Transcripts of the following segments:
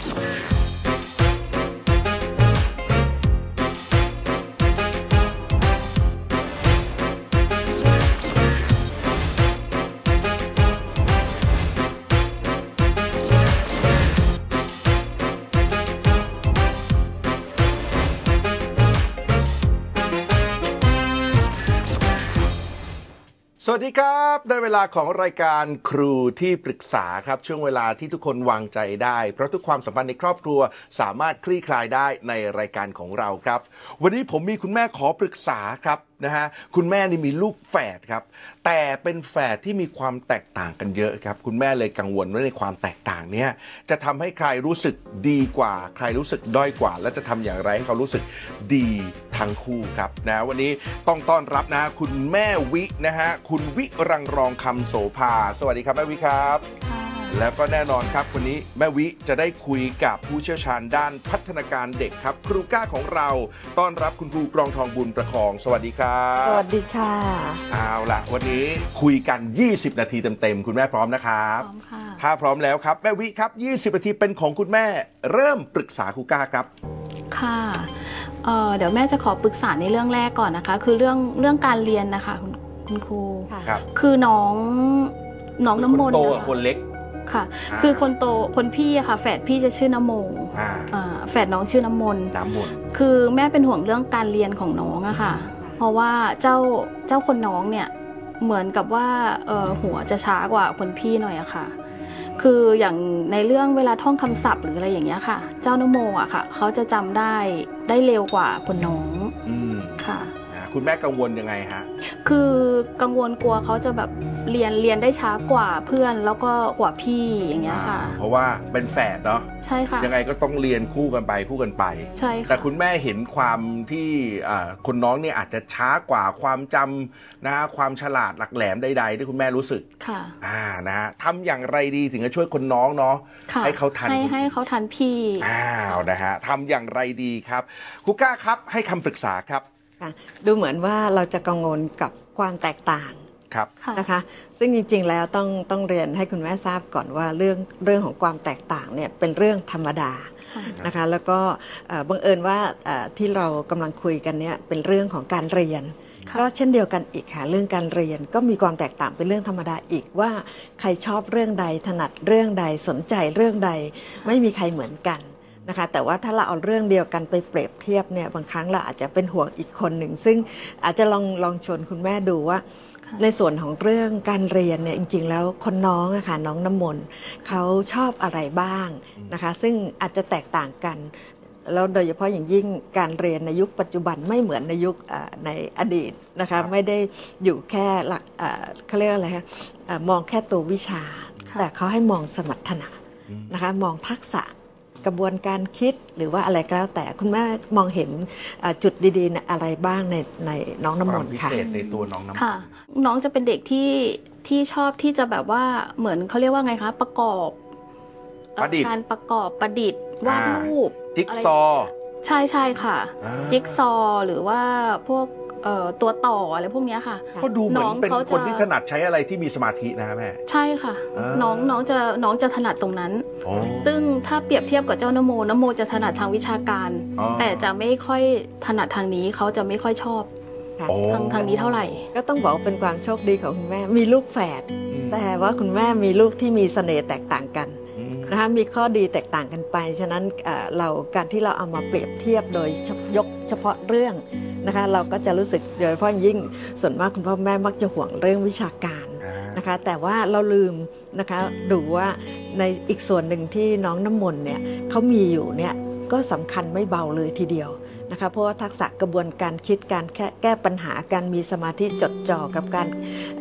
Thank. สวัสดีครับ ได้เวลาของรายการครูที่ปรึกษาครับ ช่วงเวลาที่ทุกคนวางใจได้ เพราะทุกความสัมพันธ์ในครอบครัวสามารถคลี่คลายได้ในรายการของเราครับ วันนี้ผมมีคุณแม่ขอปรึกษาครับ นะฮะคุณแม่นี่มีลูกแฝดครับ แต่เป็นแฝดที่มีความแตกต่างกันเยอะครับ คุณแม่เลยกังวลว่าในความแตกต่างเนี้ยจะทำให้ใครรู้สึกดีกว่า ใครรู้สึกด้อยกว่า และจะทำอย่างไรให้เขารู้สึกดีทั้งคู่ครับนะวันนี้ต้องต้อนรับนะ คุณแม่วินะฮะคุณวิรังรองคำโสภา สวัสดีครับแม่วิครับ แล้วก็แน่นอนครับวันนี้แม่วิจะได้คุยกับผู้เชี่ยวชาญด้านพัฒนาการเด็กครับ ครูก้าของเราต้อนรับคุณครูกรองทองบุญประคอง สวัสดีครับสวัสดีค่ะเอาล่ะ วันนี้คุยกัน 20 นาทีเต็มๆคุณแม่พร้อมนะครับพร้อมค่ะถ้าพร้อมแล้วครับแม่วิครับ 20 นาทีเป็นของคุณแม่ เริ่มปรึกษาครูก้าครับค่ะเอ่อเดี๋ยวแม่จะขอปรึกษาในเรื่องแรกก่อนนะคะ คือเรื่องเรื่องการเรียนนะคะคุณคุณครูค่ะครับคือน้องน้องน้ำมนต์คโตนะกับคะคนเล็ก ค่ะอ่าคือคนโตคนพี่อะค่ะ แฝดพี่จะชื่อน้ำมงอ่าอ่าแฝดน้องชื่อน้ำมนต์น้ำมนต์คือแม่เป็นห่วงเรื่องการเรียนของน้องอะค่ะ เพราะว่าเจ้าเจ้าคนน้องเนี่ยเหมือนกับว่าเออหัวจะช้ากว่าคนพี่หน่อยอะค่ะ คืออย่างในเรื่องเวลาท่องคำศัพท์หรืออะไรอย่างเงี้ยค่ะ เจ้านโมอะค่ะ เขาจะจำได้ได้เร็วกว่าคนน้องอืมค่ะอ่า คุณแม่กังวลยังไงฮะ คือกังวลกลัวเขาจะแบบเรียนเรียนได้ช้ากว่าเพื่อนแล้วก็กว่าพี่อย่างเงี้ยค่ะ เพราะว่าเป็นแฝดเนาะใช่ค่ะยังไงก็ต้องเรียนคู่กันไปคู่กันไป ใช่ค่ะแต่คุณแม่เห็นความที่อ่าคนน้องเนี่ยอาจจะช้ากว่าความจำนะฮะความฉลาดหลักแหลมใดๆที่คุณแม่รู้สึกค่ะอ่านะฮะทำอย่างไรดีถึงจะช่วยคนน้องเนาะค่ะให้เขาทันให้คนอื่นให้เขาทันพี่อ้าวนะฮะทำอย่างไรดีครับครูก้าครับให้คำปรึกษาครับ ค่ะดูเหมือนว่าเราจะกังวลกับความแตกต่างครับค่ะนะคะ ซึ่งจริงๆแล้วต้องต้องเรียนให้คุณแม่ทราบก่อนว่าเรื่องเรื่องของความแตกต่างเนี่ยเป็นเรื่องธรรมดาค่ะนะคะ แล้วก็เอ่อบังเอิญว่าเอ่อที่เรากำลังคุยกันเนี่ยเป็นเรื่องของการเรียนค่ะก็เช่นเดียวกันอีกค่ะเรื่องการเรียนก็มีความแตกต่างเป็นเรื่องธรรมดาอีกว่า ใครชอบเรื่องใดถนัดเรื่องใดสนใจเรื่องใด ไม่มีใครเหมือนกัน นะคะแต่ว่าถ้าเราเอาเรื่องเดียวกันไปเปรียบเทียบเนี่ยบางครั้งเราอาจจะเป็นห่วงอีกคนหนึ่ง ซึ่งอาจจะลองลองชวนคุณแม่ดูว่าค่ะในส่วนของเรื่องการเรียนเนี่ยจริง ๆ แล้วคนน้องอะค่ะน้องน้ำมนต์เขาชอบอะไรบ้างนะคะซึ่งอาจจะแตกต่างกันแล้วโดยเฉพาะอย่างยิ่งการเรียนในยุคปัจจุบันไม่เหมือนในยุคเอ่อในอดีตนะครัคะบไม่ได้อยู่แค่หลักเอ่อเขาเรียกอะไรคะเอ่อมองแค่ตัววิชาค่ะแต่เขาให้มองสมรรถนะอืมนะคะมองทักษะ กระบวนการคิดหรือว่าอะไรก็แล้วแต่คุณแม่มองเห็นเอ่อจุดดีๆในอะไรบ้างในในน้องน้ำคมวามนต์พิค่ะเศษในตัวน้องน้ำค่ะ น้องจะเป็นเด็กที่ที่ชอบที่จะแบบว่าเหมือนเขาเรียกว่าไงคะประกอบเอ่อประดิษฐ์การประกอบประดิษฐ์วาดอ่ารูปจิ๊กะไรซอว์ใช่ใช่ค่ะอ่าจิ๊กซอว์หรือว่าพวกเอ่อ ตัวต่ออะไรพวกเนี้ยค่ะก็ดูเหมือนน้องเป็นเขาจะ คนที่ถนัดใช้อะไรที่มีสมาธินะแม่ ใช่ค่ะ อ่า น้องน้องจะน้องจะถนัดตรงนั้น อ๋อ ซึ่งถ้าเปรียบเทียบกับเจ้านโมนโมจะถนัดทางวิชาการ อ๋อ แต่จะไม่ค่อยถนัดทางนี้เขาจะไม่ค่อยชอบค่ะโอ้ทางทางนี้เท่าไหร่ ก็ต้องบอกว่าเป็นความโชคดีของคุณแม่มีลูกแฝด อืมแต่ว่าคุณแม่มีลูกที่มีเสน่ห์แตกต่างกันอืม นะคะมีข้อดีแตกต่างกันไป ฉะนั้นเอ่อเราการที่เราเอามาเปรียบเทียบโดยเฉยกเฉพาะเรื่องนะคะเราก็จะรู้สึกโดยเฉพาะยิ่งส่วนมากคุณพ่อแม่มักจะห่วงเรื่องวิชาการอ่านะคะแต่ว่าเราลืมนะคะดูว่าในอีกส่วนหนึ่งที่น้องน้ำมนต์เนี่ยเขามีอยู่เนี่ยก็สำคัญไม่เบาเลยทีเดียว นะคะเพราะว่าทักษะกระบวนการคิดการแก้แก้ปัญหาการมีสมาธิจดจ่อกับการ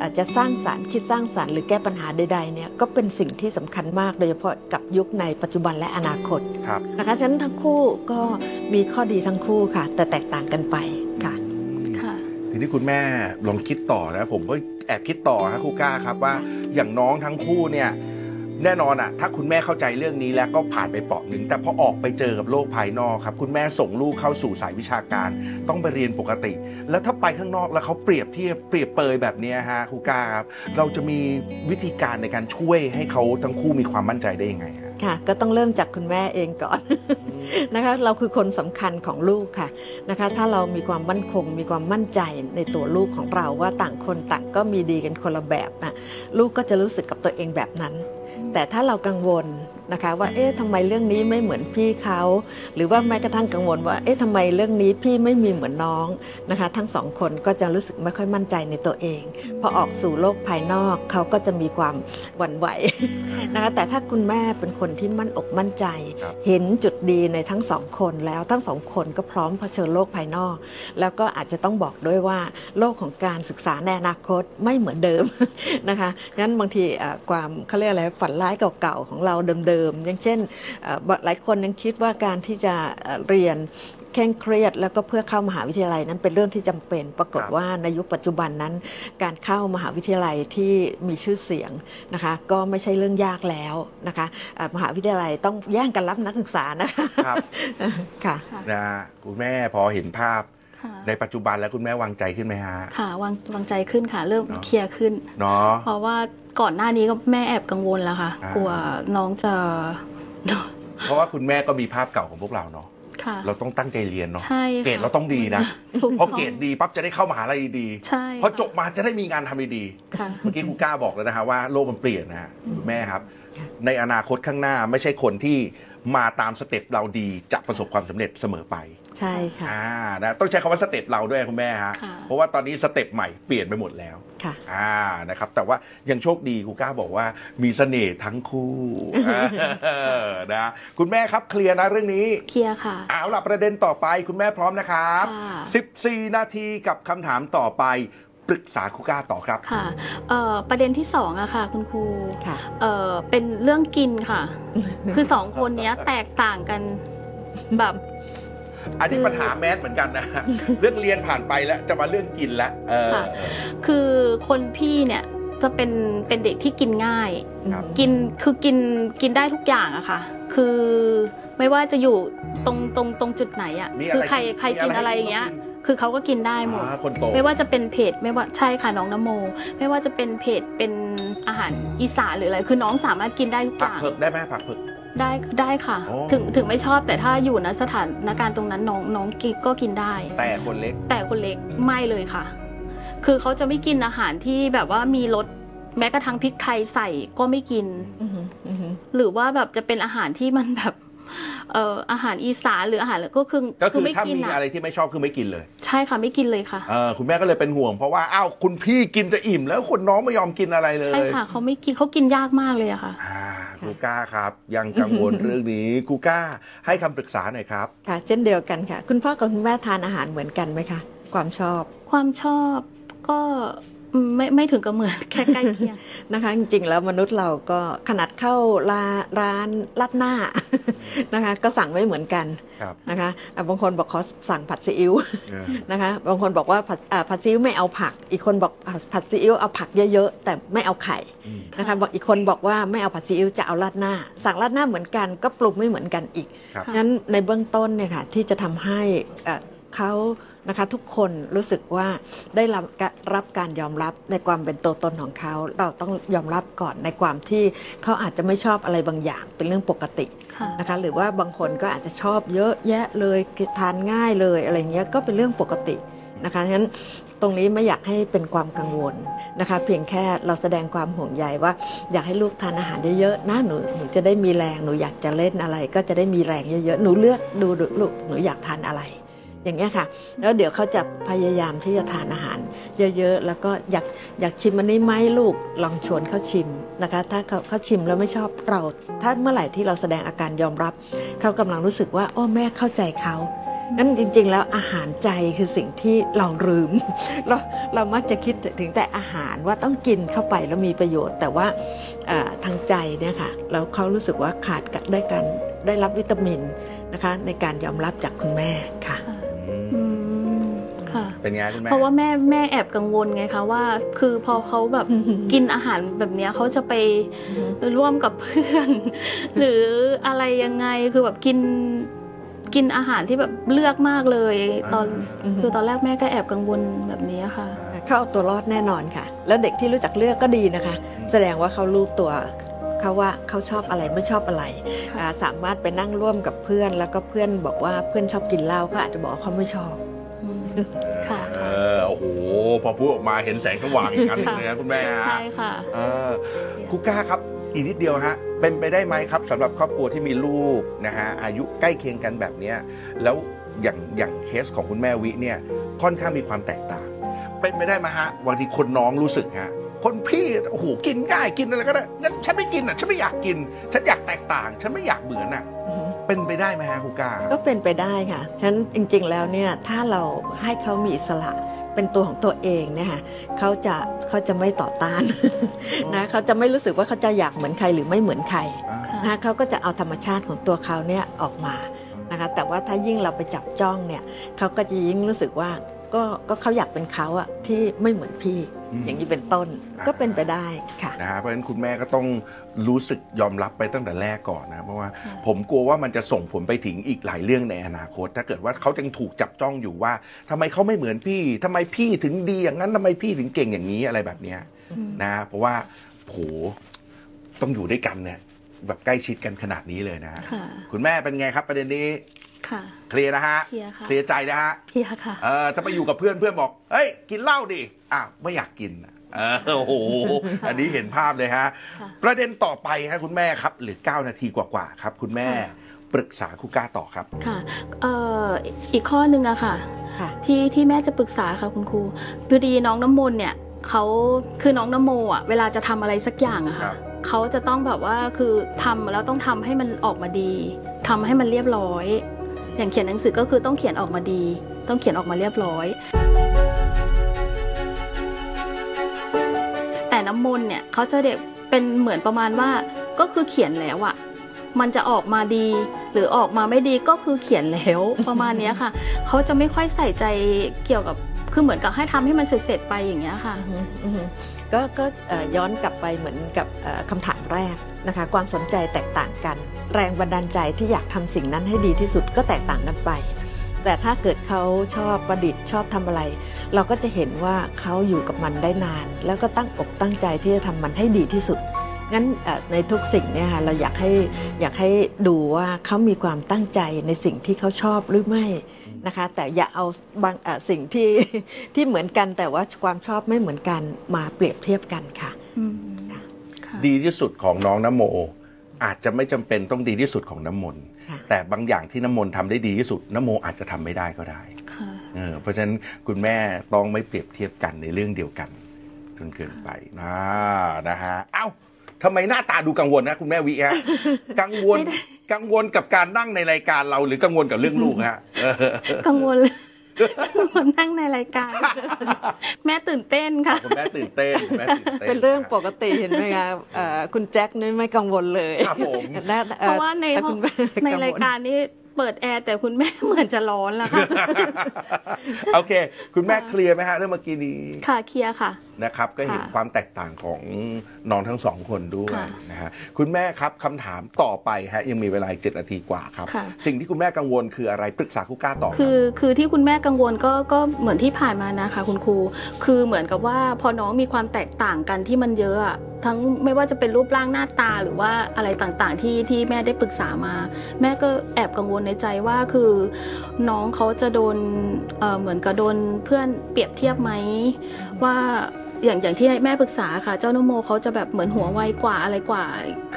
อาจจะสร้างสารรค์คิดสร้างสารรค์หรือแก้ปัญหาใดๆเนี่ยก็เป็นสิ่งที่สำคัญมากโดยเฉพาะกับยุคในปัจจุบันและอนาคตครับนะคะฉะนั้นทั้งคู่ก็มีข้อดีทั้งคู่ค่ะ แต่แตกต่างกันไปค่ะค่ะทีนี้คุณแม่ลองคิดต่อนะผมก็แอบคิดต่อนะครูก้าครับว่าอย่างน้องทั้งคู่เนี่ย แน่นอนอะถ้าคุณแม่เข้าใจเรื่องนี้แล้วก็ผ่านไปเปราะหนึ่งแต่พอออกไปเจอกับโลกภายนอกครับ คุณแม่ส่งลูกเข้าสู่สายวิชาการ ต้องไปเรียนปกติ แล้วถ้าไปข้างนอกแล้วเขาเปรียบเทียบเปรียบเปยแบบเนี้ยฮะครูก้าครับเราจะมีวิธีการในการช่วยให้เขาทั้งคู่มีความมั่นใจได้ยังไงฮะค่ะก็ต้องเริ่มจากคุณแม่เองก่อนนะคะเราคือคนสำคัญของลูกค่ะนะคะถ้าเรามีความมั่นคง มีความมั่นใจในตัวลูกของเราว่าต่างคนต่างก็มีดีกันคนละแบบนะลูกก็จะรู้สึกกับตัวเองแบบนั้น แต่ถ้าเรากังวล นะคะว่าเอ๊ะทำไมเรื่องนี้ไม่เหมือนพี่เขาหรือว่าแม้กระทั่งกังวลว่าเอ๊ะทำไมเรื่องนี้พี่ไม่มีเหมือนน้องนะคะ ทั้งสองคนก็จะรู้สึกไม่ค่อยมั่นใจในตัวเองพอออกสู่โลกภายนอกเขาก็จะมีความหวั่นไหวนะคะแต่ถ้าคุณแม่เป็นคนที่มั่นอกมั่นใจครับเห็นจุดดีในทั้งสองคนแล้วทั้งสองคนก็พร้อมเผชิญโลกภายนอก แล้วก็อาจจะต้องบอกด้วยว่าโลกของการศึกษาในอนาคตไม่เหมือนเดิมนะคะงั้นบางทีเอ่อความเขาเรียกอะไรฝันร้ายเก่าๆของเราเดิมๆอย่างเช่นเอ่อหลายคนยังคิดว่าการที่จะเอ่อเรียนเคร่งเครียดแล้วก็เพื่อเข้ามหาวิทยาลัยนั้นเป็นเรื่องที่จำเป็น ปรากฏครับว่าในยุคปัจจุบันนั้น การเข้ามหาวิทยาลัยที่มีชื่อเสียงนะคะก็ไม่ใช่เรื่องยากแล้วนะคะเอ่อมหาวิทยาลัยต้องแย่งกันรับนักศึกษานะคะครับค่ะค่ะนะฮะคุณแม่พอเห็นภาพค่ะ ในปัจจุบันแล้วคุณแม่วางใจขึ้นไหมฮะ ค่ะวางวางใจขึ้นค่ะ เริ่มเนอะ เคลียร์ขึ้น เนาะ เพราะว่าก่อนหน้านี้ก็แม่แอบกังวลแล้วค่ะ อ่าก กลัวน้องจะเพราะว่าคุณแม่ก็มีภาพเก่าของพวกเราเนาะค่ะ เราต้องตั้งใจเรียนเนาะใช่ค่ะเกรดเราต้องดีนะถูกพอต้องเกรดดีปั๊บจะได้เข้ามหาลัยดีใช่พอจบมาจะได้มีงานทำดี ค่ะๆเมื่อกี้ครูก้าบอกแล้วนะฮะว่าโลกมันเปลี่ยนนะฮะคุณแม่ครับ ในอนาคตข้างหน้าไม่ใช่คนที่มาตาม step เราดีจะประสบความสำเร็จเสมอไป ใช่ค่ะอ่านะต้องใช้คำว่า step เราด้วยคุณแม่ฮะค่ะ เพราะว่าตอนนี้ step ใหม่เปลี่ยนไปหมดแล้วค่ะ อ่านะครับแต่ว่ายังโชคดีครูก้าบอกว่ามีเสน่ห์ทั้งคู่เออนะคุณแม่ครับเคลียร์นะเรื่องนี้ เคลียร์ค่ะ เอาล่ะประเด็นต่อไปคุณแม่พร้อมนะครับ ค่ะ 14 นาทีกับคำถามต่อไป ปรึกษาครูก้าต่อครับ ค่ะเอ่อประเด็นที่สองอะค่ะ คุณครูค่ะ เอ่อเป็นเรื่องกินค่ะ คือสองคนเนี้ยแตกต่างกันแบบ อันนี้คือปัญหาแมสเหมือนกันนะเรื่องเรียนผ่านไปแล้วจะมาเรื่องกินแล้วเออค่ะคือคนพี่เนี่ยจะเป็นเป็นเด็กที่กินง่ายครับกินคือกินกินได้ทุกอย่างอะค่ะ คือไม่ว่าจะอยู่ตรงตรงตรงจุดไหนอะมีคืออะไรใครใครกินอะไรอย่างเงี้ย คือเขาก็กินได้หมดอ่าคนโตไม่ว่าจะเป็นเพจไม่ว่าใช่ค่ะน้องนโม ไม่ว่าจะเป็นเพจเป็นอาหารอีสานหรืออะไรคือน้องสามารถกินได้ทุกอผักย่างเผือกได้ไหมผักเผือก ได้ได้ค่ะ โอ้ ถึงถึงไม่ชอบแต่ถ้าอยู่ณสถานการณ์ตรงนั้นน้องน้องกินก็กินได้ แต่คนเล็ก แต่คนเล็กไม่เลยค่ะ คือเขาจะไม่กินอาหารที่แบบว่ามีรสแม้กระทั่งพริกไทยใส่ก็ไม่กิน อือหืออือหือหรือว่าแบบจะเป็นอาหารที่มันแบบเอ่ออาหารอีสานหรืออาหารอะไรก็คือก็คือไม่ถ้ากินมีอะอะไรที่ไม่ชอบคือไม่กินเลยใช่ค่ะไม่กินเลยค่ะ เออคุณแม่ก็เลยเป็นห่วงเพราะว่าอ้าวคุณพี่กินจะอิ่มแล้วคนน้องไม่ยอมกินอะไรเลยใช่ค่ะเขาไม่กินเขากินยากมากเลยอะค่ะ อ่า กูก้าครับ ยังกังวลเรื่องนี้กูก้า ให้คำปรึกษาหน่อยครับ ค่ะ เช่นเดียวกันค่ะ คุณพ่อกับคุณแม่ทานอาหารเหมือนกันไหมคะ ความชอบ ความชอบก็อืม ไม่ไม่ถึงกับเหมือนแค่ใกล้เคียงนะคะ จริงๆแล้วมนุษย์เราก็ขนาดเข้าร้านร้านลัดหน้านะคะ ก็สั่งไม่เหมือนกันครับนะคะอะบางคนบอกขอสั่งผัดซีอิ๊วเออนะคะบางคนบอกว่าผัดอ่าผัดซีอิ๊วไม่เอาผัก อีกคนบอกอ่าผัดซีอิ๊วเอาผักเยอะๆแต่ไม่เอาไข่อืมนะคะบอกอีกคนบอกว่าไม่เอาผัดซีอิ๊วจะเอาราดหน้า สั่งราดหน้าเหมือนกัน ก็ปรุงไม่เหมือนกันอีกครับค่ะงั้นในเบื้องต้นเนี่ยค่ะที่จะทำให้เอ่อเขา นะคะทุกคนรู้สึกว่าได้รับรับการยอมรับในความเป็นตัวตนของเขา เราต้องยอมรับก่อนในความที่เขาอาจจะไม่ชอบอะไรบางอย่างเป็นเรื่องปกติค่ะนะคะหรือว่าบางคนก็อาจจะชอบเยอะแยะเลยทานง่ายเลยอะไรเงี้ยก็เป็นเรื่องปกตินะคะฉะนั้นตรงนี้ไม่อยากให้เป็นความกังวลนะคะ เพียงแค่เราแสดงความห่วงใยว่า อยากให้ลูกทานอาหารเยอะๆนะหนูหนูจะได้มีแรงหนูอยากจะเล่นอะไร ก็จะได้มีแรงเยอะๆหนูเลือกดูดูลูกหนูอยากทานอะไร อย่างเงี้ยค่ะ แล้วเดี๋ยวเขาจะพยายามที่จะทานอาหาร เยอะๆแล้วก็อยากอยากชิมอันนี้ไหมลูกลองชวนเขาชิมนะคะ ถ้าเขาเขาชิมแล้วไม่ชอบเรา ถ้าเมื่อไหร่ที่เราแสดงอาการยอมรับ เขากำลังรู้สึกว่าโอ้แม่เข้าใจเขางั้นจริง ๆ แล้วอาหารใจคือสิ่งที่เราลืม เราเรามักจะคิดถึงแต่อาหารว่าต้องกินเข้าไปแล้วมีประโยชน์ แต่ว่าทางใจเนี่ยค่ะแล้วเขารู้สึกว่าขาดกับได้การได้รับวิตามินนะคะ ในการยอมรับจากคุณแม่ค่ะ อืมอืมค่ะค่ะ เป็นไงคุณแม่ เพราะว่าแม่แม่แอบกังวลไงคะว่า คือพอเขาแบบอือหือกินอาหารแบบเนี้ยเขาจะไปร่วมกับเพื่อน หรืออะไรยังไงคือแบบกินกินอาหารที่แบบเลือกมากเลย ตอนอือหือคือตอนแรกแม่ก็แอบกังวลแบบนี้ค่ะ เขาเอาตัวรอดแน่นอนค่ะ แล้วเด็กที่รู้จักเลือกก็ดีนะคะ แสดงว่าเขารู้ตัว เขาว่าเขาชอบอะไรไม่ชอบอะไรค่ะอ่าสามารถไปนั่งร่วมกับเพื่อน แล้วก็เพื่อนบอกว่าเพื่อนชอบกินเหล้าก็อาจจะบอกว่าเขาไม่ชอบอืมค่ะเออโอ้โหพอพูดออกมาเห็นแสงสว่างอีกอันหนึงเลยนะคุณแม่ฮะใช่ค่ะเออครูก้าครับอีกนิดเดียวฮะเป็นไปได้ไหมครับสำหรับครอบครัวที่มีลูกนะฮะอายุใกล้เคียงกันแบบเนี้ยแล้วอย่างอย่างเคสของคุณแม่วิเนี่ยค่อนข้างมีความแตกต่าง เป็นไปได้ไหมฮะบางทีคนน้องรู้สึกฮะ คนพี่โอ้โหกินง่ายกินอะไรก็ได้งั้นฉันไม่กินอะฉันไม่อยากกิน ฉันอยากแตกต่าง ฉันไม่อยากเหมือนอะเป็นไปได้ไหมฮะครูก้าก็เป็นไปได้ค่ะฉะนันจริงๆแล้วเนี่ยถ้าเราให้เขามีอิสระเป็นตัวของตัวเองเนี่ยค่ะเขาจะเขาจะไม่ต่อต้านนะเขาจะไม่รู้สึกว่าเขาจะอยากเหมือนใครหรือไม่เหมือนใครค่ะนะเขาก็จะเอาธรรมชาติของตัวเขาเนี่ยออกมานะคะแต่ว่าถ้ายิ่งเราไปจับจ้องเนี่ยเขาก็จะยิ่งรู้สึกว่า ก็ก็เขาอยากเป็นเขาอะที่ไม่เหมือนพี่ อืม อย่างนี้เป็นต้นก็เป็นไปได้ค่ะ นะฮะเพราะฉะนั้นคุณแม่ก็ต้องรู้สึกยอมรับไปตั้งแต่แรกก่อนนะเพราะว่าค่ะ ผมกลัวว่ามันจะส่งผลไปถึงอีกหลายเรื่องในอนาคต ถ้าเกิดว่าเขายังถูกจับจ้องอยู่ว่าทำไมเขาไม่เหมือนพี่ทำไมพี่ถึงดีอย่างนั้นทำไมพี่ถึงเก่งอย่างนี้อะไรแบบเนี้ยอืม นะเพราะว่าโหต้องอยู่ด้วยกันเนี่ยแบบใกล้ชิดกันขนาดนี้เลยนะฮะค่ะ คุณแม่เป็นไงครับประเด็นนี้ ค่ะ เคลียร์นะฮะเคลียร์ค่ะเคลียร์ใจนะฮะเคลียร์ค่ะ เออถ้าไปอยู่กับเพื่อนเพื่อนบอก เฮ้ย กินเหล้าดิอ้าวไม่อยากกินอะเออโอ้โห อันนี้เห็นภาพเลยฮะ ค่ะ ประเด็นต่อไปฮะคุณแม่ครับ หรือ 9 นาทีกว่าๆครับ คุณแม่ค่ะปรึกษาครูก้าต่อครับ ค่ะเอ่ออีกข้อหนึ่งอะค่ะ ค่ะ ที่ที่แม่จะปรึกษาค่ะคุณครูพอดีน้องน้ำมนต์เนี่ยเขาคือน้องน้ำโมอะเวลาจะทำอะไรสักอย่างอะครัค่ะบ เขาจะต้องแบบว่าคือทำแล้วต้องทำให้มันออกมาดีทำให้มันเรียบร้อย อย่างเขียนหนังสือก็คือต้องเขียนออกมาดี ต้องเขียนออกมาเรียบร้อย แต่น้ำมนต์เนี่ยเขาจะเด็กเป็นเหมือนประมาณว่าก็คือเขียนแล้วอะมันจะออกมาดี หรือออกมาไม่ดีก็คือเขียนแล้วประมาณนี้ค่ะ เขาจะไม่ค่อยใส่ใจเกี่ยวกับคือเหมือนกับให้ทำให้มันเสร็จๆไปอย่างเงี้ยค่ะก็ก็ย้อนกลับไปเหมือนกับเอ่อคำถามแรก นะคะ ความสนใจแตกต่างกัน แรงบันดาลใจที่อยากทำสิ่งนั้นให้ดีที่สุดก็แตกต่างกันไป แต่ถ้าเกิดเขาชอบประดิษฐ์ชอบทำอะไร เราก็จะเห็นว่าเขาอยู่กับมันได้นาน แล้วก็ตั้งอกตั้งใจที่จะทำมันให้ดีที่สุดงั้นในทุกสิ่งเนี่ยค่ะเราอยากให้อยากให้ดูว่าเขามีความตั้งใจในสิ่งที่เขาชอบหรือไม่นะคะ แต่อย่าเอาบางสิ่งที่ที่เหมือนกันแต่ว่าความชอบไม่เหมือนกันมาเปรียบเทียบกันค่ะอืมค่ะค่ะ ดีที่สุดของน้องน้ำโม อาจจะไม่จำเป็นต้องดีที่สุดของน้ำมนต์ค่ะแต่บางอย่างที่น้ำมนต์ทำได้ดีที่สุดน้ำโมอาจจะทำไม่ได้ก็ได้ค่ะเออเพราะฉะนั้นคุณแม่ต้องไม่เปรียบเทียบกันในเรื่องเดียวกันจนเกินไปนะนะฮะเอ้าทำไมหน้าตาดูกังวลนะ คุณแม่วิฮะกังวลไม่ได้กังวลกับการนั่งในรายการเรา หรือกังวลกับเรื่องลูกฮะเออกังวลเลย คนนั่งในรายการ แม่ตื่นเต้นค่ะ คุณแม่ตื่นเต้นคุณแม่ตื่นเต้นเป็นเรื่องปกติเห็นไหมคะเอ่อคุณแจ็คนี่ไม่กังวลเลยครับผมน่เพราะว่าในแต่ห้อคุงณแม่ในกังวลรายการนี้ เปิดแอร์แต่คุณแม่เหมือนจะร้อนแล้วค่ะ โอเค คุณแม่ค่ะเคลียร์ไหมฮะเรื่องเมื่อกี้นี้ค่ะเคลียร์ค่ะนะครับ ก็เห็นค่ะความแตกต่างของน้องทั้งสองคนด้วยค่ะนะฮะคุณแม่ครับคำถามต่อไปฮะยังมีเวลาอีกเจ็ดนาทีกว่าครับ ค่ะ สิ่งที่คุณแม่กังวลคืออะไรปรึกษาครูก้าต่อคืรับอคือที่คุณแม่กังวลก็ก็เหมือนที่ผ่านมานะคะ คุณครู คือเหมือนกับว่าพอน้องมีความแตกต่างกันที่มันเยอะอะทั้งไม่ว่าจะเป็นรูปร่างหน้าตาหรือว่าอะไรต่างๆ ที่ที่แม่ได้ปรึกษามา แม่ก็แอบกังวลในใจว่าคือน้องเขาจะโดนเอ่อเหมือนกับโดนเพื่อนเปรียบเทียบไหมว่าอย่างอย่างที่แม่ปรึกษาค่ะ เจ้านโมเขาจะแบบเหมือนหัวไวกว่าอะไรกว่า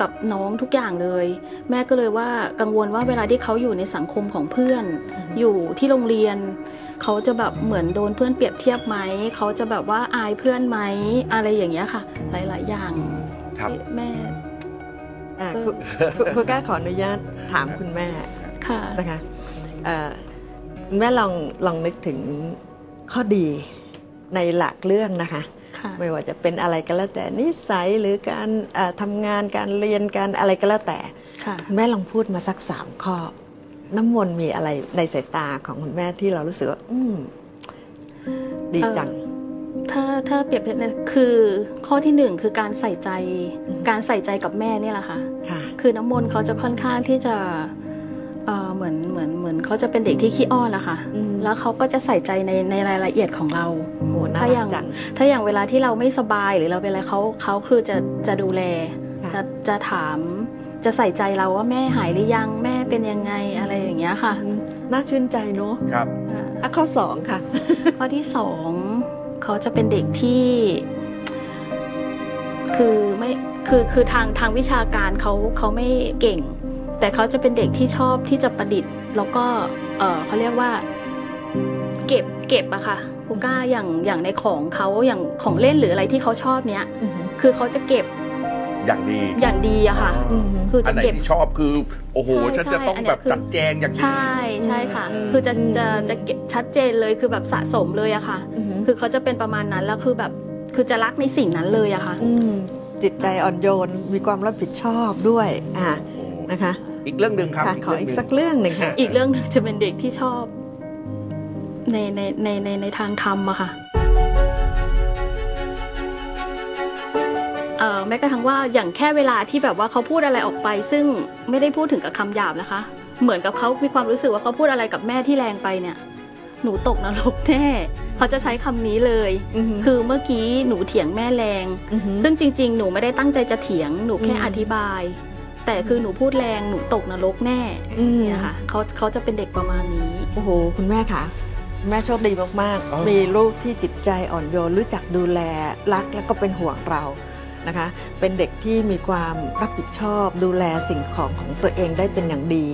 กับน้องทุกอย่างเลย แม่ก็เลยว่ากังวลว่าเวลาที่เขาอยู่ในสังคมของเพื่อน อยู่ที่โรงเรียน เขาจะแบบเหมือนโดนเพื่อนเปรียบเทียบไหมเขาจะแบบว่าอายเพื่อนไหมอะไรอย่างเงี้ยค่ะ หลาย ๆ อย่างครับที่แม่อ่าเออคุณคุณคุณกล้าขออนุญาตถามคุณแม่ค่ะ นะคะเอ่อคุณแม่ลองลองนึกถึงข้อดีในหลักเรื่องนะคะค่ะไม่ว่าจะเป็นอะไรก็แล้วแต่นิสัยหรือการเอ่อทำงานการเรียนการอะไรก็แล้วแต่ค่ะคุณแม่ลองพูดมาสักสามข้อ น้ำมนต์มีอะไรในสายตาของคุณแม่ที่เรารู้สึกว่าอืมดีจังถ้าถ้าเปรียบเทียบเนี่ยคือข้อที่หนึ่งคือการใส่ใจอืมการใส่ใจกับแม่เนี่ยแหละค่ะค่ะ คือน้ำมนต์เขาจะค่อนข้างที่จะ เอ่อเหมือนเหมือนเหมือนเขาจะเป็นเด็กที่ขี้อ้อนนะคะอืมแล้วเขาก็จะใส่ใจในในรายละเอียดของเราโหน่าถ้าอรัย่ากงจังถ้าอย่างเวลาที่เราไม่สบายหรือเราเป็นอะไรเขาเขาคือจะจะดูแลค่ะจะจะถามจะใส่ใจเราว่าแม่หายหรือยังแม่เป็นยังไงอะไรอย่างเงี้ยค่ะอืมน่าชื่นใจเนอะครับอ่าอะข้อสองค่ะ ข้อที่สองเขาจะเป็นเด็กที่ คือไม่คือคือทางทางวิชาการเขาเขาไม่เก่ง แต่เขาจะเป็นเด็กที่ชอบที่จะประดิษฐ์ แล้วก็เออเขาเรียกว่า เก็บเก็บอะค่ะคูก้าอย่างอย่างในของเขาอย่างของเล่นหรืออะไรที่เขาชอบเนี้ยอือหือคือเขาจะเก็บอย่างดีอย่างดีอะค่ะอืมคืออัจะนไหนเก็บที่ชอบคือ โอ้โหใช่ฉันจะใช่ต้องอันเนี้แบยบคือจัดแจงอย่างดีใช่ใช่ค่ะอืมคือจะจะอืมจะเก็บชัดเจนเลยคือแบบสะสมเลยอะค่ะอือหือคือเขาจะเป็นประมาณนั้นแล้วคือแบบคือจะรักในสิ่งนั้นเลยอะค่ะอืมจิตใจอ่อนโยนมีความรับผิดชอบด้วยอะโอ้นะคะ อีกเรื่องหนึ่งครับค่ะขออีกเรื่งหนึ่งสักเรื่องหนึ่งค่ะ อีกเรื่องหนึงจะเป็นเด็กที่ชอบในในในในในทางธรรมอะค่ะเอ่อแม้กระทั่งว่าอย่างแค่เวลาที่แบบว่าเขาพูดอะไรออกไป ซึ่งไม่ได้พูดถึงกับคำหยาบนะคะ เหมือนกับเขามีความรู้สึกว่าเขาพูดอะไรกับแม่ที่แรงไปเนี่ย หนูตกนรกแน่เขาจะใช้คำนี้เลยอือหือคือเมื่อกี้หนูเถียงแม่แรงอือหือซึ่งจริง ๆ หนูไม่ได้ตั้งใจจะเถียง หนูแค่อืมอธิบาย แต่คือหนูพูดแรงหนูตกนรกแน่อืมเนี่ยค่ะเขาเขาจะเป็นเด็กประมาณนี้ โอ้โห คุณแม่ค่ะคุณแม่โชคดีมากอ๋อๆมีลูกที่จิตใจอ่อนโยนรู้จักดูแลรักแล้วก็เป็นห่วงเรานะคะ เป็นเด็กที่มีความรับผิดชอบ ดูแลสิ่งของของตัวเองได้เป็นอย่างดี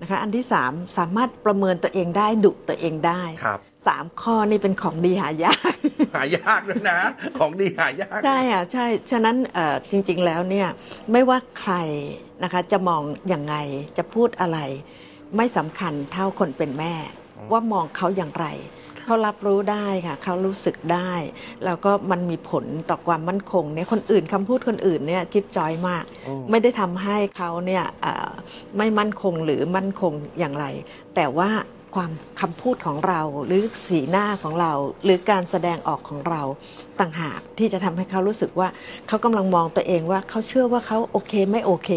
นะคะ อันที่สามสามารถประเมินตัวเองได้ดุตัวเองได้ครับ สามข้อนี่เป็นของดีหายาก หายากเลยนะ ของดีหายาก ใช่ค่ะใช่ ฉะนั้นเอ่อจริงๆแล้วเนี่ยไม่ว่าใครนะคะจะมองอย่างไงจะพูดอะไร ไม่สำคัญเท่าคนเป็นแม่ ว่ามองเขาอย่างไร เขารับรู้ได้ค่ะ เขารู้สึกได้ แล้วก็มันมีผลต่อความมั่นคงเนี่ยคนอื่นคำพูดคนอื่นเนี่ยจิ๊บจอยมากโอ้ไม่ได้ทำให้เขาเนี่ยเอ่อไม่มั่นคงหรือมั่นคงอย่างไร แต่ว่า ความคำพูดของเรา หรือสีหน้าของเรา หรือการแสดงออกของเราต่างหากที่จะทำให้เขารู้สึกว่าเขากำลังมองตัวเองว่าเขาเชื่อว่าเขาโอเคไม่โอเค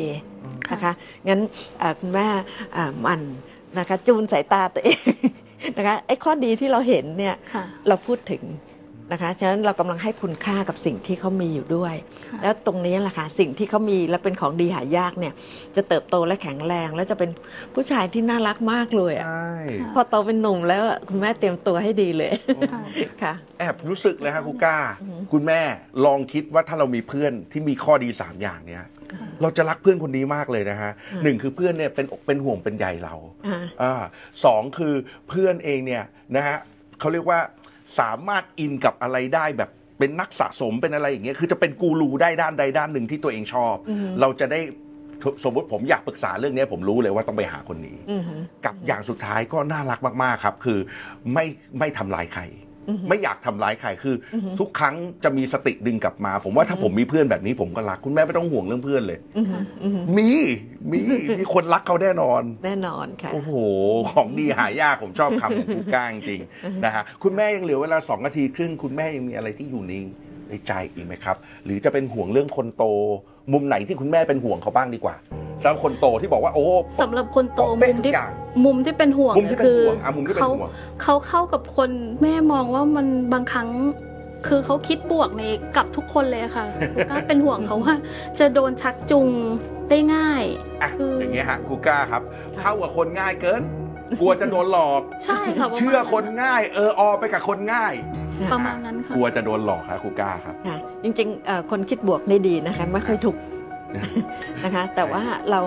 นะคะงั้นเอ่อคุณแม่อ่าหมันนะคะจูนสายตาตัวเองนะคะไอ้ข้อดีที่เราเห็นเนี่ยค่ะเราพูดถึง นะคะฉะนั้นเรากำลังให้คุณค่ากับสิ่งที่เขามีอยู่ด้วยค่ะแล้วตรงนี้แหละค่ะสิ่งที่เขามีและเป็นของดีหายากเนี่ย จะเติบโตและแข็งแรง แล้วจะเป็นผู้ชายที่น่ารักมากเลยอะใช่ค่ะพอโตเป็นหนุ่มแล้วอะคุณแม่เตรียมตัวให้ดีเลยค่ะค่ะแอบรู้สึกเลยครับครูก้าอือหือคุณแม่ลองคิดว่าถ้าเรามีเพื่อนที่มีข้อดีสามอย่างเนี้ยเราจะรักเพื่อนคนนี้มากเลยนะฮะหนึ่งคือเพื่อนเนี่ยเป็นอกเป็นห่วงเป็นใยเราอ่าอ่าสองคือเพื่อนเองเนี่ยนะฮะเขาเรียกว่า สามารถอินกับอะไรได้แบบเป็นนักสะสมเป็นอะไรอย่างเงี้ยคือจะเป็นกูรูได้ด้านใดด้านหนึ่งที่ตัวเองชอบอือหือเราจะได้สมมติผมอยากปรึกษาเรื่องเนี้ยผมรู้เลยว่าต้องไปหาคนนี้อือหือกับอย่างสุดท้ายก็น่ารักมากๆครับ คือไม่ไม่ทำร้ายใครอือหือ ไม่อยากทำร้ายใครคือออหือ ทุกครั้งจะมีสติดึงกลับมา ผมว่าถ้าผมมีเพื่อนแบบนี้ผมก็รักคุณแม่ไม่ต้องห่วงเรื่องเพื่อนเลยอือหืออือหือมีมีมีคนรักเขาแน่นอน แน่นอนค่ะโอ้โหของดีหายากผมชอบคำของคุณก้างจริงๆนะฮะคุณแม่ยังเหลือเวลาสองนาทีครึ่งคุณแม่ยังมีอะไรที่อยู่ในในใจอีกไหมครับ หรือจะเป็นห่วงเรื่องคนโต มุมไหนที่คุณแม่เป็นห่วงเขาบ้างดีกว่าสำหรับคนโตที่บอกว่าโอ้สำหรับคนโตบอกได้มุมทุกที่อย่าง มุมที่เป็นห่วงมุมที่เป็นคือห่วงอะมุมที่เป็นเขาห่วง เขาเข้ากับคนแม่มองว่ามันบางครั้ง คือเขาคิดบวกในกับทุกคนเลยค่ะ ก็เป็นห่วงเขาว่า จะโดนชักจูงได้ง่าย อะคืออ อย่างเงี้ยฮะครูก้าครับ เข้ากับคนง่ายเกิน กลัวจะโดนหลอก ใช่ค่ะประมาณเชื่อคนง่าย เอออไปกับคนง่าย ประมาณนั้นค่ะ กลัวจะโดนหลอกครับครูก้าครับ ค่ะจริงๆเอ่อคนคิดบวกได้ดีนะคะไม่ค่อยถูก นะคะ แต่ว่าเรา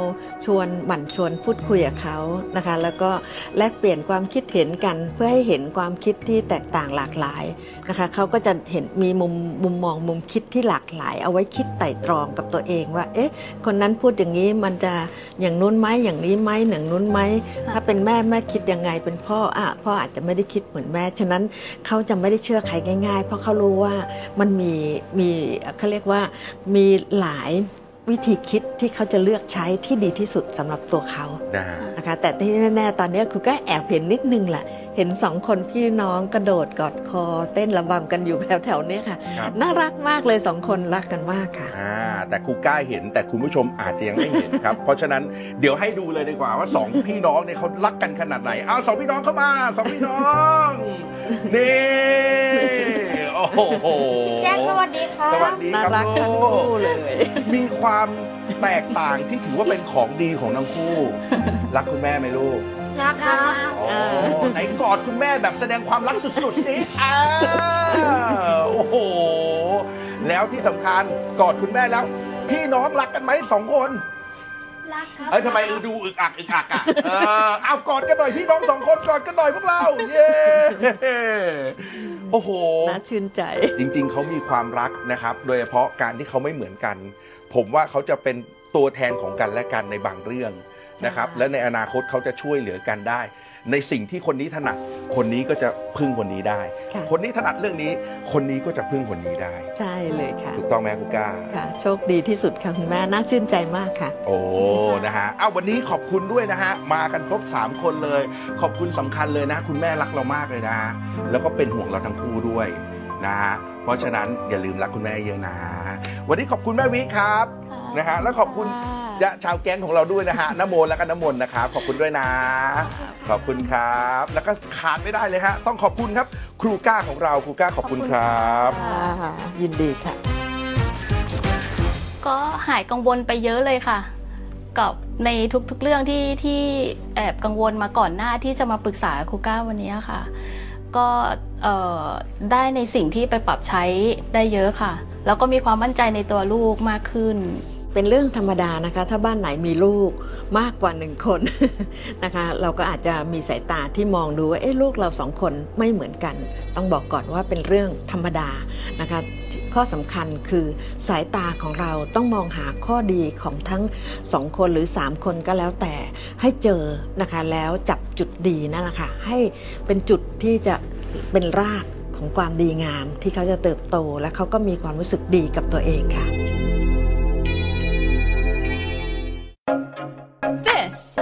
ชวนหมั่นชวนพูดคุยกับเขานะคะ แล้วก็แลกเปลี่ยนความคิดเห็นกันเพื่อให้เห็นความคิดที่แตกต่างหลากหลายนะคะเขาก็จะเห็นมีมุมมุมมองมุมคิดที่หลากหลาย เอาไว้คิดไต่ตรองกับตัวเองว่า เอ๊ะ คนนั้นพูดอย่างนี้มันจะอย่างนู้นไหมอย่างนี้ไหมอย่างนู้นไหมค่ะถ้าเป็นแม่แม่คิดยังไงเป็นพ่ออะพ่ออาจจะไม่ได้คิดเหมือนแม่ฉะนั้นเขาจะไม่ได้เชื่อใครง่าย ๆ เพราะเขารู้ว่ามันมีมีเขาเรียกว่ามีหลาย วิธีคิดที่เขาจะเลือกใช้ที่ดีที่สุดสำหรับตัวเขานะฮะนะคะ แต่ที่แน่ๆตอนนี้ครูก็แอบเห็นนิดนึงแหละ เห็นสองคนพี่น้องกระโดดกอดคอ เต้นระบำกันอยู่แถวๆเนี้ยค่ะครับน่ารักมากเลยสองคนรักกันมากค่ะอ่าแต่ครูก้าเห็นแต่คุณผู้ชมอาจจะยังไม่เห็นครับ เพราะฉะนั้นเดี๋ยวให้ดูเลยดีกว่าว่าสองพี่น้องเนี่ยเขารักกันขนาดไหนเอาสองพี่น้องเข้ามาสองพี่น้อง นี่ โอ้โหแจ็คสวัสดีครับ สวัสดีน่าครับรักทั้งลูคู่กเลย มีความแตกต่างที่ถือว่าเป็นของดีของทั้งคู่ รักคุณแม่ไหมลูกรักครับอ๋อไหนกอดคุณแม่แบบแสดงความรักสุดๆสิอ่าโอ้โห แล้วที่สำคัญกอดคุณแม่แล้ว พี่น้องรักกันไหมสองคน รักครับเอ้ยทำไมดูอึกอักอึกอักอะเออเอากอดกันหน่อยพี่น้องสองคนกอดกันหน่อยพวกเรา เย้โอ้โห น่าชื่นใจ จริงๆ เขามีความรักนะครับ โดยเฉพาะการที่เขาไม่เหมือนกัน ผมว่าเขาจะเป็นตัวแทนของกันและกันในบางเรื่องนะครับใช่และในอนาคตเขาจะช่วยเหลือกันได้ ในสิ่งที่คนนี้ถนัด คนนี้ก็จะพึ่งคนนี้ได้ ค่ะ คนนี้ถนัดเรื่องนี้ คนนี้ก็จะพึ่งคนนี้ได้ ใช่เลยค่ะ ถูกต้องไหมคุณก้า ค่ะ โชคดีที่สุดค่ะคุณแม่น่าชื่นใจมากค่ะ โอ้ นะฮะ เอาวันนี้ขอบคุณด้วยนะฮะ มากันครบ 3 คนเลย ขอบคุณสำคัญเลยนะ คุณแม่รักเรามากเลยนะ แล้วก็เป็นห่วงเราทั้งคู่ด้วยนะฮะ เพราะฉะนั้นอย่าลืมรักคุณแม่เยอะนะ วันนี้ขอบคุณแม่วิครับ นะฮะ แล้วขอบคุณ ยะชาวแก๊งของเราด้วยนะฮะน้ำโมแล้วก็น้ำมนต์นะครับขอบคุณด้วยนะ ขอบคุณครับ แล้วก็ขาดไม่ได้เลยฮะต้องขอบคุณครับ ครูก้าของเราครูก้าขอบคุณครับ ค่ะยินดีค่ะ ก็หายกังวลไปเยอะเลยค่ะ กับในทุกๆเรื่องที่ที่แอบกังวลมาก่อนหน้าที่จะมาปรึกษาครูก้าวันนี้ค่ะ ก็เอ่อได้ในสิ่งที่ไปปรับใช้ได้เยอะค่ะ แล้วก็มีความมั่นใจในตัวลูกมากขึ้น เป็นเรื่องธรรมดานะคะ ถ้าบ้านไหนมีลูกมากกว่าหนึ่งคนนะคะ เราก็อาจจะมีสายตาที่มองดูว่าเอ๊ะลูกเราสองคนไม่เหมือนกัน ต้องบอกก่อนว่าเป็นเรื่องธรรมดานะคะ ข้อสำคัญคือสายตาของเราต้องมองหาข้อดีของทั้งสองคนหรือสามคนก็แล้วแต่ให้เจอนะคะแล้วจับจุดดีนั่นแหละค่ะให้เป็นจุดที่จะเป็นรากของความดีงามที่เขาจะเติบโตและเขาก็มีความรู้สึกดีกับตัวเองค่ะ